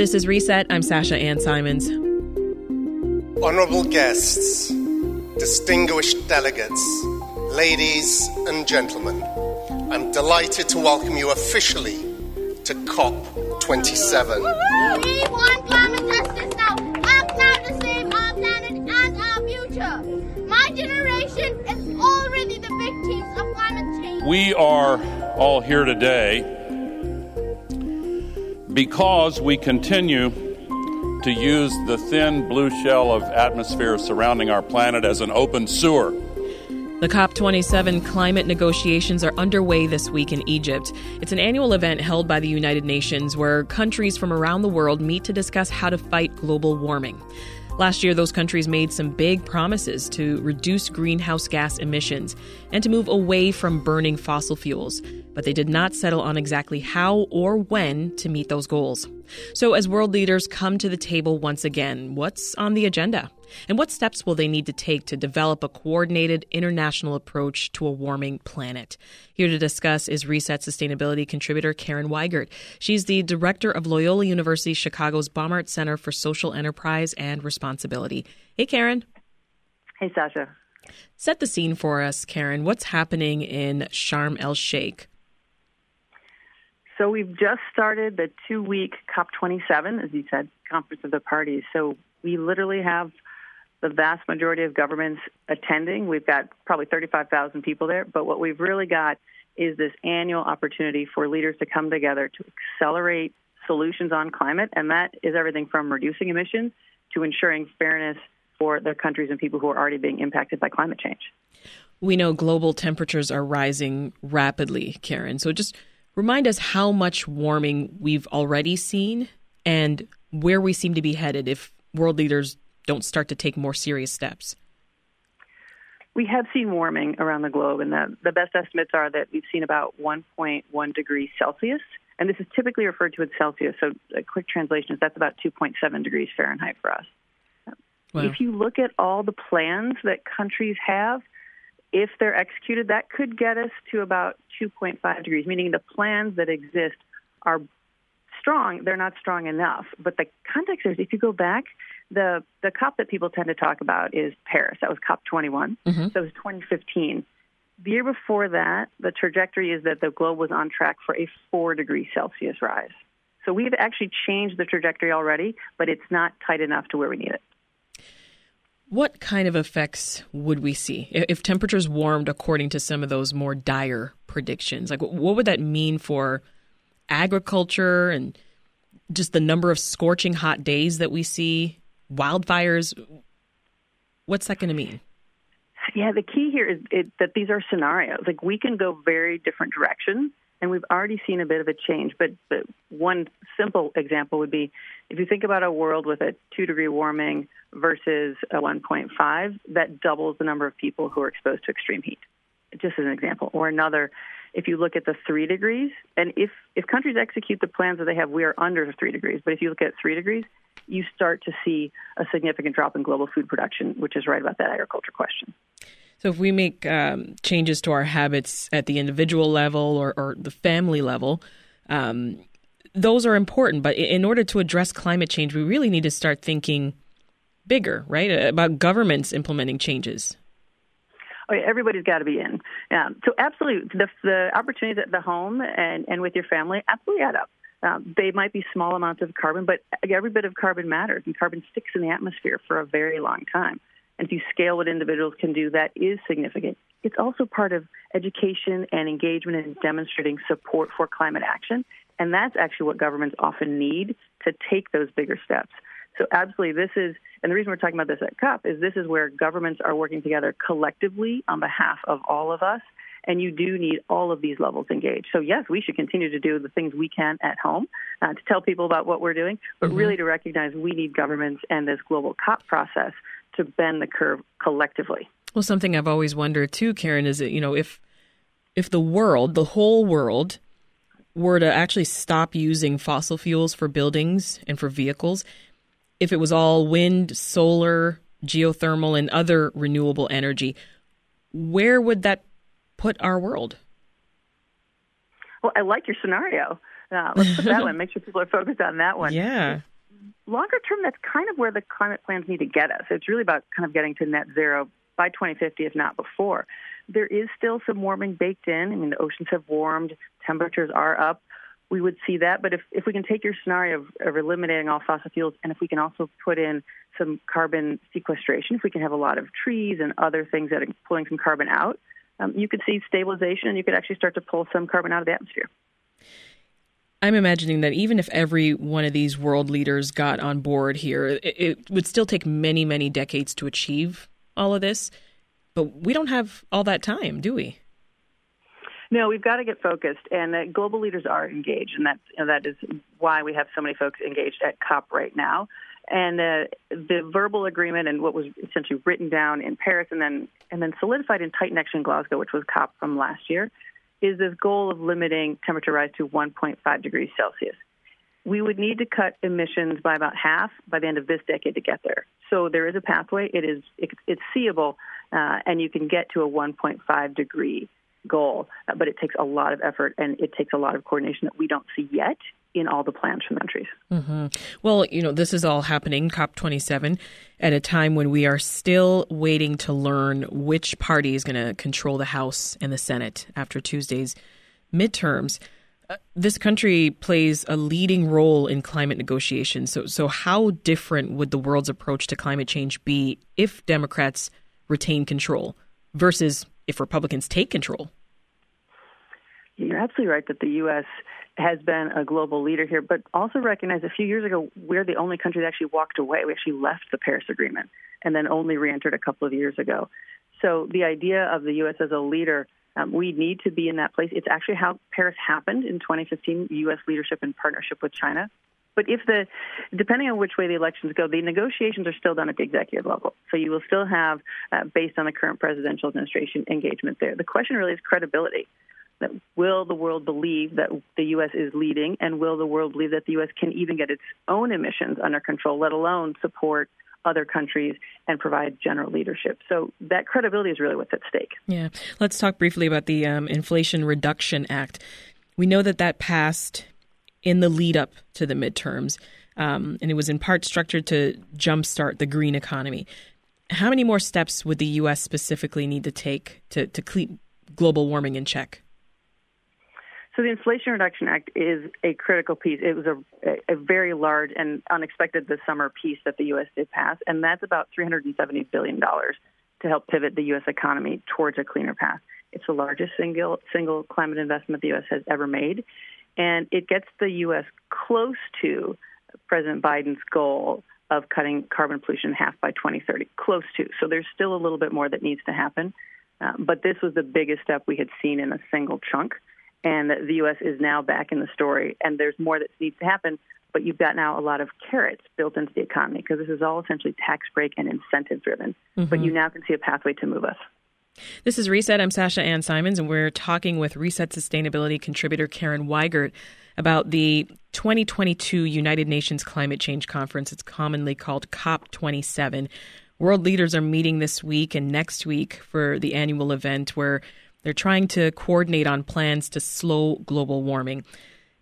This is Reset. I'm Sasha Ann Simons. Honorable guests, distinguished delegates, ladies and gentlemen, I'm delighted to welcome you officially to COP27. We want climate justice now. Act now to save our planet and our future. My generation is already the victims of climate change. We are all here today because we continue to use the thin blue shell of atmosphere surrounding our planet as an open sewer. The COP27 climate negotiations are underway this week in Egypt. It's an annual event held by the United Nations where countries from around the world meet to discuss how to fight global warming. Last year, those countries made some big promises to reduce greenhouse gas emissions and to move away from burning fossil fuels, but they did not settle on exactly how or when to meet those goals. So, as world leaders come to the table once again, what's on the agenda? And what steps will they need to take to develop a coordinated international approach to a warming planet? Here to discuss is Reset Sustainability contributor Karen Weigert. She's the director of Loyola University Chicago's Baumhart Center for Social Enterprise and Responsibility. Hey, Karen. Hey, Sasha. Set the scene for us, Karen. What's happening in Sharm el Sheikh? So we've just started the two week COP27, as you said, Conference of the Parties. So we literally have the vast majority of governments attending. We've got probably 35,000 people there, but what we've really got is this annual opportunity for leaders to come together to accelerate solutions on climate, and that is everything from reducing emissions to ensuring fairness for the countries and people who are already being impacted by climate change. We know global temperatures are rising rapidly, Karen. So just remind us how much warming we've already seen and where we seem to be headed if world leaders don't start to take more serious steps? We have seen warming around the globe, and the, the best estimates are that we've seen about 1.1 degrees Celsius. And this is typically referred to as Celsius, so a quick translation is that's about 2.7 degrees Fahrenheit for us. Wow. If you look at all the plans that countries have, if they're executed, that could get us to about 2.5 degrees, meaning the plans that exist are strong, they're not strong enough. But the context is if you go back, the the COP that people tend to talk about is Paris. That was COP 21. Mm-hmm. So it was 2015. The year before that, the trajectory is that the globe was on track for a four degree Celsius rise. So we've actually changed the trajectory already, but it's not tight enough to where we need it. What kind of effects would we see if temperatures warmed according to some of those more dire predictions? Like, what would that mean for agriculture and just the number of scorching hot days that we see, wildfires. What's that going to mean? Yeah, the key here is it, that these are scenarios. Like we can go very different directions, and we've already seen a bit of a change. But, but one simple example would be if you think about a world with a two degree warming versus a 1.5, that doubles the number of people who are exposed to extreme heat. Just as an example, or another if you look at the three degrees, and if, if countries execute the plans that they have, we are under three degrees. But if you look at three degrees, you start to see a significant drop in global food production, which is right about that agriculture question. So, if we make um, changes to our habits at the individual level or, or the family level, um, those are important. But in order to address climate change, we really need to start thinking bigger, right? About governments implementing changes. Oh, everybody's got to be in. Um, so absolutely, the, the opportunities at the home and, and with your family absolutely add up. Um, they might be small amounts of carbon, but every bit of carbon matters, and carbon sticks in the atmosphere for a very long time. And if you scale what individuals can do, that is significant. It's also part of education and engagement and demonstrating support for climate action. And that's actually what governments often need to take those bigger steps. So, absolutely, this is, and the reason we're talking about this at COP is this is where governments are working together collectively on behalf of all of us. And you do need all of these levels engaged. So, yes, we should continue to do the things we can at home uh, to tell people about what we're doing, but mm-hmm. really to recognize we need governments and this global COP process to bend the curve collectively. Well, something I've always wondered too, Karen, is that, you know, if if the world, the whole world, were to actually stop using fossil fuels for buildings and for vehicles, if it was all wind, solar, geothermal, and other renewable energy, where would that put our world? Well, I like your scenario. Uh, let's put that one. Make sure people are focused on that one. Yeah. Longer term, that's kind of where the climate plans need to get us. It's really about kind of getting to net zero by 2050, if not before. There is still some warming baked in. I mean, the oceans have warmed, temperatures are up. We would see that. But if, if we can take your scenario of, of eliminating all fossil fuels, and if we can also put in some carbon sequestration, if we can have a lot of trees and other things that are pulling some carbon out, um, you could see stabilization and you could actually start to pull some carbon out of the atmosphere. I'm imagining that even if every one of these world leaders got on board here, it, it, would still take many, many decades to achieve all of this. But we don't have all that time, do we? No, we've got to get focused, and uh, global leaders are engaged, and that's and that is why we have so many folks engaged at COP right now. And uh, the verbal agreement and what was essentially written down in Paris and then and then solidified in Titan Action Glasgow, which was COP from last year, is this goal of limiting temperature rise to 1.5 degrees Celsius. We would need to cut emissions by about half by the end of this decade to get there. So there is a pathway. It is it, it's seeable, uh, and you can get to a 1.5 degree goal. But it takes a lot of effort and it takes a lot of coordination that we don't see yet in all the plans from countries. Mm-hmm. Well, you know, this is all happening, COP27, at a time when we are still waiting to learn which party is going to control the House and the Senate after Tuesday's midterms. Uh, this country plays a leading role in climate negotiations. So, so how different would the world's approach to climate change be if Democrats retain control versus if Republicans take control? You're absolutely right that the U.S. has been a global leader here, but also recognize a few years ago we're the only country that actually walked away. We actually left the Paris Agreement and then only re-entered a couple of years ago. So the idea of the U.S. as a leader, um, we need to be in that place. It's actually how Paris happened in 2015, U.S. leadership in partnership with China. But if the, depending on which way the elections go, the negotiations are still done at the executive level. So you will still have, uh, based on the current presidential administration, engagement there. The question really is credibility that will the world believe that the U.S. is leading, and will the world believe that the U.S. can even get its own emissions under control, let alone support other countries and provide general leadership. So that credibility is really what's at stake. Yeah. Let's talk briefly about the um, Inflation Reduction Act. We know that that passed in the lead up to the midterms, um, and it was in part structured to jumpstart the green economy. How many more steps would the U.S. specifically need to take to, to keep global warming in check? So the Inflation Reduction Act is a critical piece. It was a, a very large and unexpected this summer piece that the U.S. did pass, and that's about $370 billion to help pivot the U.S. economy towards a cleaner path. It's the largest single single climate investment the U.S. has ever made, and it gets the U.S. close to President Biden's goal of cutting carbon pollution in half by 2030. Close to. So there's still a little bit more that needs to happen, uh, but this was the biggest step we had seen in a single chunk and the U.S. is now back in the story, and there's more that needs to happen. But you've got now a lot of carrots built into the economy because this is all essentially tax break and incentive driven. Mm-hmm. But you now can see a pathway to move us. This is Reset. I'm Sasha Ann Simons, and we're talking with Reset Sustainability contributor Karen Weigert about the 2022 United Nations Climate Change Conference. It's commonly called COP27. World leaders are meeting this week and next week for the annual event where they're trying to coordinate on plans to slow global warming.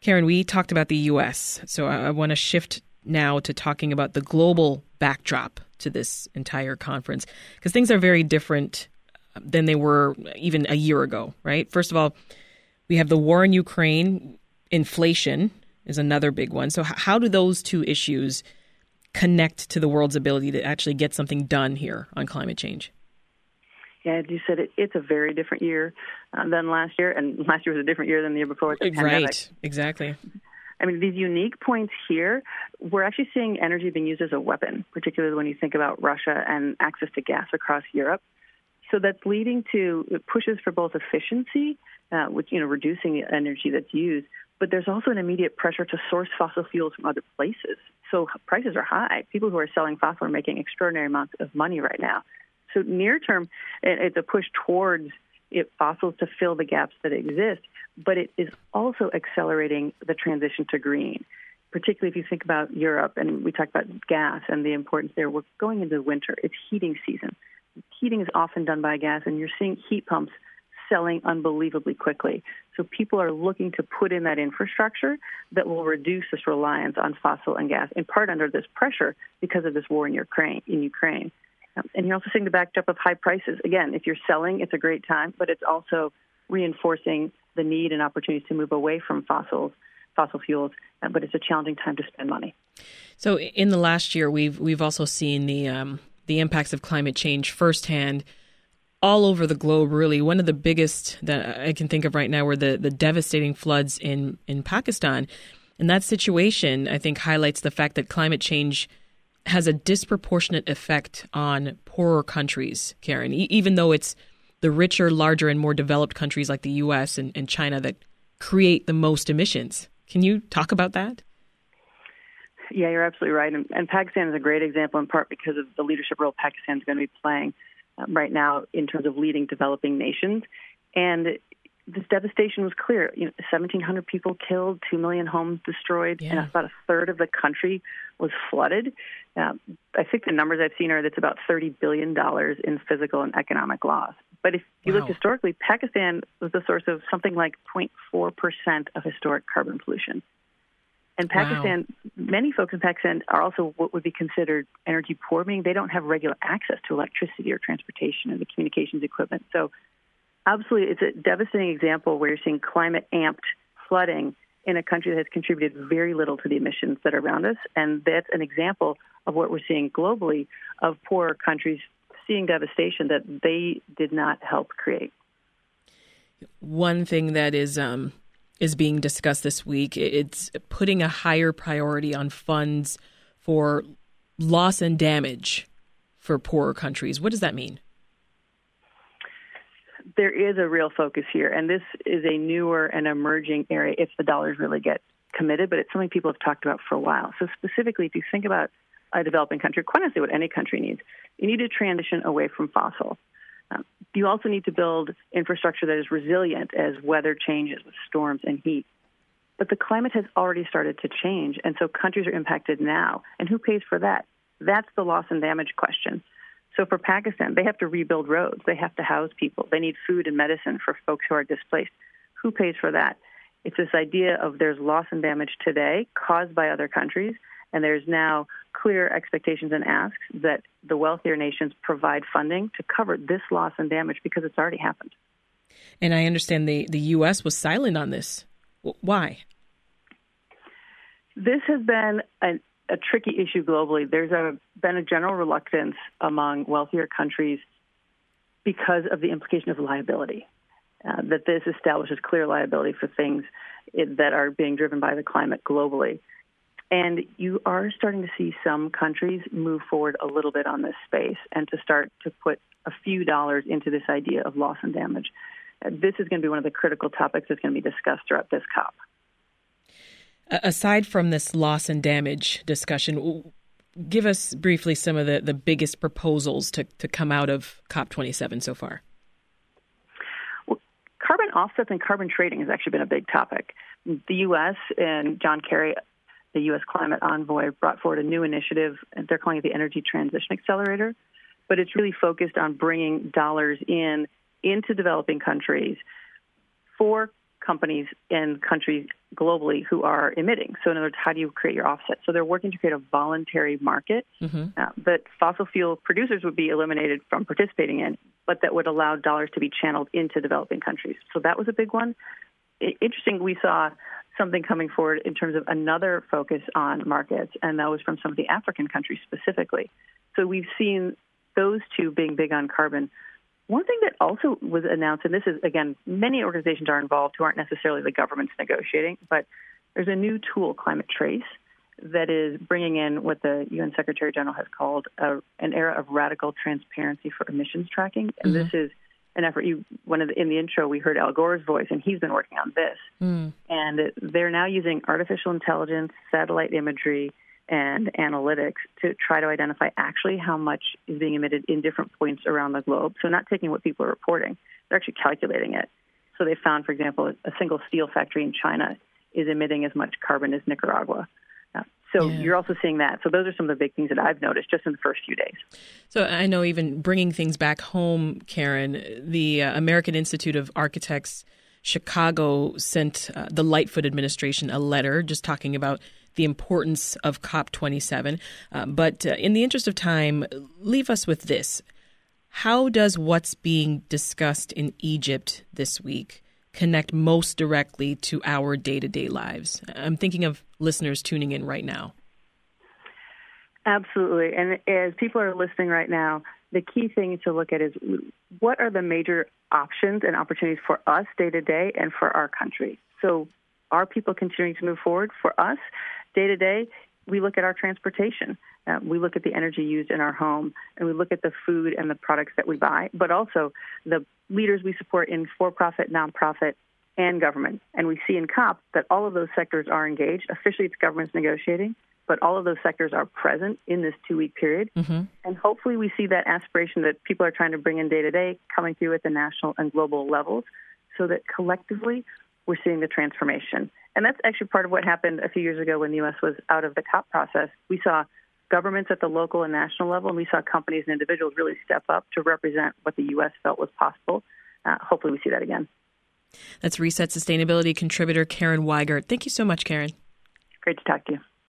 Karen, we talked about the U.S., so I, I want to shift now to talking about the global backdrop to this entire conference because things are very different uh, than they were even a year ago, right? First of all, we have the war in Ukraine, inflation is another big one. So, how do those two issues connect to the world's ability to actually get something done here on climate change? Yeah, as you said, it, it's a very different year uh, than last year, and last year was a different year than the year before. With the right, pandemic. exactly. I mean, these unique points here, we're actually seeing energy being used as a weapon, particularly when you think about Russia and access to gas across Europe. So that's leading to pushes for both efficiency, uh, which you know reducing the energy that's used, but there's also an immediate pressure to source fossil fuels from other places. So prices are high. People who are selling fossil are making extraordinary amounts of money right now. So near term, it's a push towards it, fossils to fill the gaps that exist, but it is also accelerating the transition to green. Particularly if you think about Europe, and we talked about gas and the importance there. We're going into winter; it's heating season. Heating is often done by gas, and you're seeing heat pumps selling unbelievably quickly. So people are looking to put in that infrastructure that will reduce this reliance on fossil and gas, in part under this pressure because of this war in Ukraine. In Ukraine. And you're also seeing the backdrop of high prices. Again, if you're selling, it's a great time, but it's also reinforcing the need and opportunities to move away from fossils, fossil fuels. Uh, but it's a challenging time to spend money. So, in the last year, we've we've also seen the um, the impacts of climate change firsthand all over the globe, really. One of the biggest that I can think of right now were the, the devastating floods in, in Pakistan. And that situation, I think, highlights the fact that climate change has a disproportionate effect on poorer countries, Karen, e- even though it's the richer, larger, and more developed countries like the US and, and China that create the most emissions. Can you talk about that? Yeah, you're absolutely right. And, and Pakistan is a great example in part because of the leadership role Pakistan is going to be playing um, right now in terms of leading developing nations. And this devastation was clear. You know, 1,700 people killed, 2 million homes destroyed, yeah. and about a third of the country was flooded. Uh, I think the numbers I've seen are that it's about $30 billion in physical and economic loss. But if you wow. look historically, Pakistan was the source of something like 0.4% of historic carbon pollution. And Pakistan, wow. many folks in Pakistan are also what would be considered energy poor, meaning they don't have regular access to electricity or transportation and the communications equipment. So, absolutely, it's a devastating example where you're seeing climate amped flooding in a country that has contributed very little to the emissions that are around us. And that's an example of what we're seeing globally of poorer countries seeing devastation that they did not help create. One thing that is um, is being discussed this week. It's putting a higher priority on funds for loss and damage for poorer countries. What does that mean? There is a real focus here, and this is a newer and emerging area if the dollars really get committed, but it's something people have talked about for a while. So, specifically, if you think about a developing country, quite honestly, what any country needs, you need to transition away from fossil. Um, you also need to build infrastructure that is resilient as weather changes with storms and heat. But the climate has already started to change, and so countries are impacted now. And who pays for that? That's the loss and damage question. So for Pakistan, they have to rebuild roads, they have to house people, they need food and medicine for folks who are displaced. Who pays for that? It's this idea of there's loss and damage today caused by other countries, and there's now clear expectations and asks that the wealthier nations provide funding to cover this loss and damage because it's already happened. And I understand the, the U.S. was silent on this. Why? This has been a, a tricky issue globally. There's a, been a general reluctance among wealthier countries because of the implication of liability. Uh, that this establishes clear liability for things that are being driven by the climate globally. And you are starting to see some countries move forward a little bit on this space and to start to put a few dollars into this idea of loss and damage. This is going to be one of the critical topics that's going to be discussed throughout this COP. Aside from this loss and damage discussion, give us briefly some of the, the biggest proposals to, to come out of COP27 so far. Well, carbon offsets and carbon trading has actually been a big topic. The U.S. and John Kerry the U.S. Climate Envoy brought forward a new initiative, they're calling it the Energy Transition Accelerator. But it's really focused on bringing dollars in into developing countries for companies and countries globally who are emitting. So, in other words, how do you create your offset? So, they're working to create a voluntary market mm-hmm. uh, that fossil fuel producers would be eliminated from participating in, but that would allow dollars to be channeled into developing countries. So, that was a big one. Interesting, we saw something coming forward in terms of another focus on markets, and that was from some of the African countries specifically. So we've seen those two being big on carbon. One thing that also was announced, and this is, again, many organizations are involved who aren't necessarily the governments negotiating, but there's a new tool, Climate Trace, that is bringing in what the UN Secretary General has called a, an era of radical transparency for emissions tracking. And mm-hmm. this is an effort. You one of the, in the intro we heard Al Gore's voice, and he's been working on this. Mm. And they're now using artificial intelligence, satellite imagery, and analytics to try to identify actually how much is being emitted in different points around the globe. So not taking what people are reporting, they're actually calculating it. So they found, for example, a single steel factory in China is emitting as much carbon as Nicaragua. So Yeah. you're also seeing that. So those are some of the big things that I've noticed just in the first few days. So I know even bringing things back home, Karen, the uh, American Institute of Architects Chicago sent uh, the Lightfoot administration a letter just talking about the importance of COP27. Uh, but uh, in the interest of time, leave us with this. How does what's being discussed in Egypt this week connect most directly to our day to day lives? I'm thinking of listeners tuning in right now. Absolutely. And as people are listening right now, the key thing to look at is what are the major options and opportunities for us day to day and for our country. So, are people continuing to move forward? For us, day to day, we look at our transportation. Uh, we look at the energy used in our home, and we look at the food and the products that we buy, but also the leaders we support in for profit, nonprofit, and government. And we see in COP that all of those sectors are engaged. Officially, it's governments negotiating, but all of those sectors are present in this two week period. Mm-hmm. And hopefully, we see that aspiration that people are trying to bring in day to day coming through at the national and global levels so that collectively we're seeing the transformation. And that's actually part of what happened a few years ago when the U.S. was out of the COP process. We saw governments at the local and national level, and we saw companies and individuals really step up to represent what the U.S. felt was possible. Uh, hopefully, we see that again. That's Reset Sustainability contributor Karen Weigert. Thank you so much, Karen. Great to talk to you.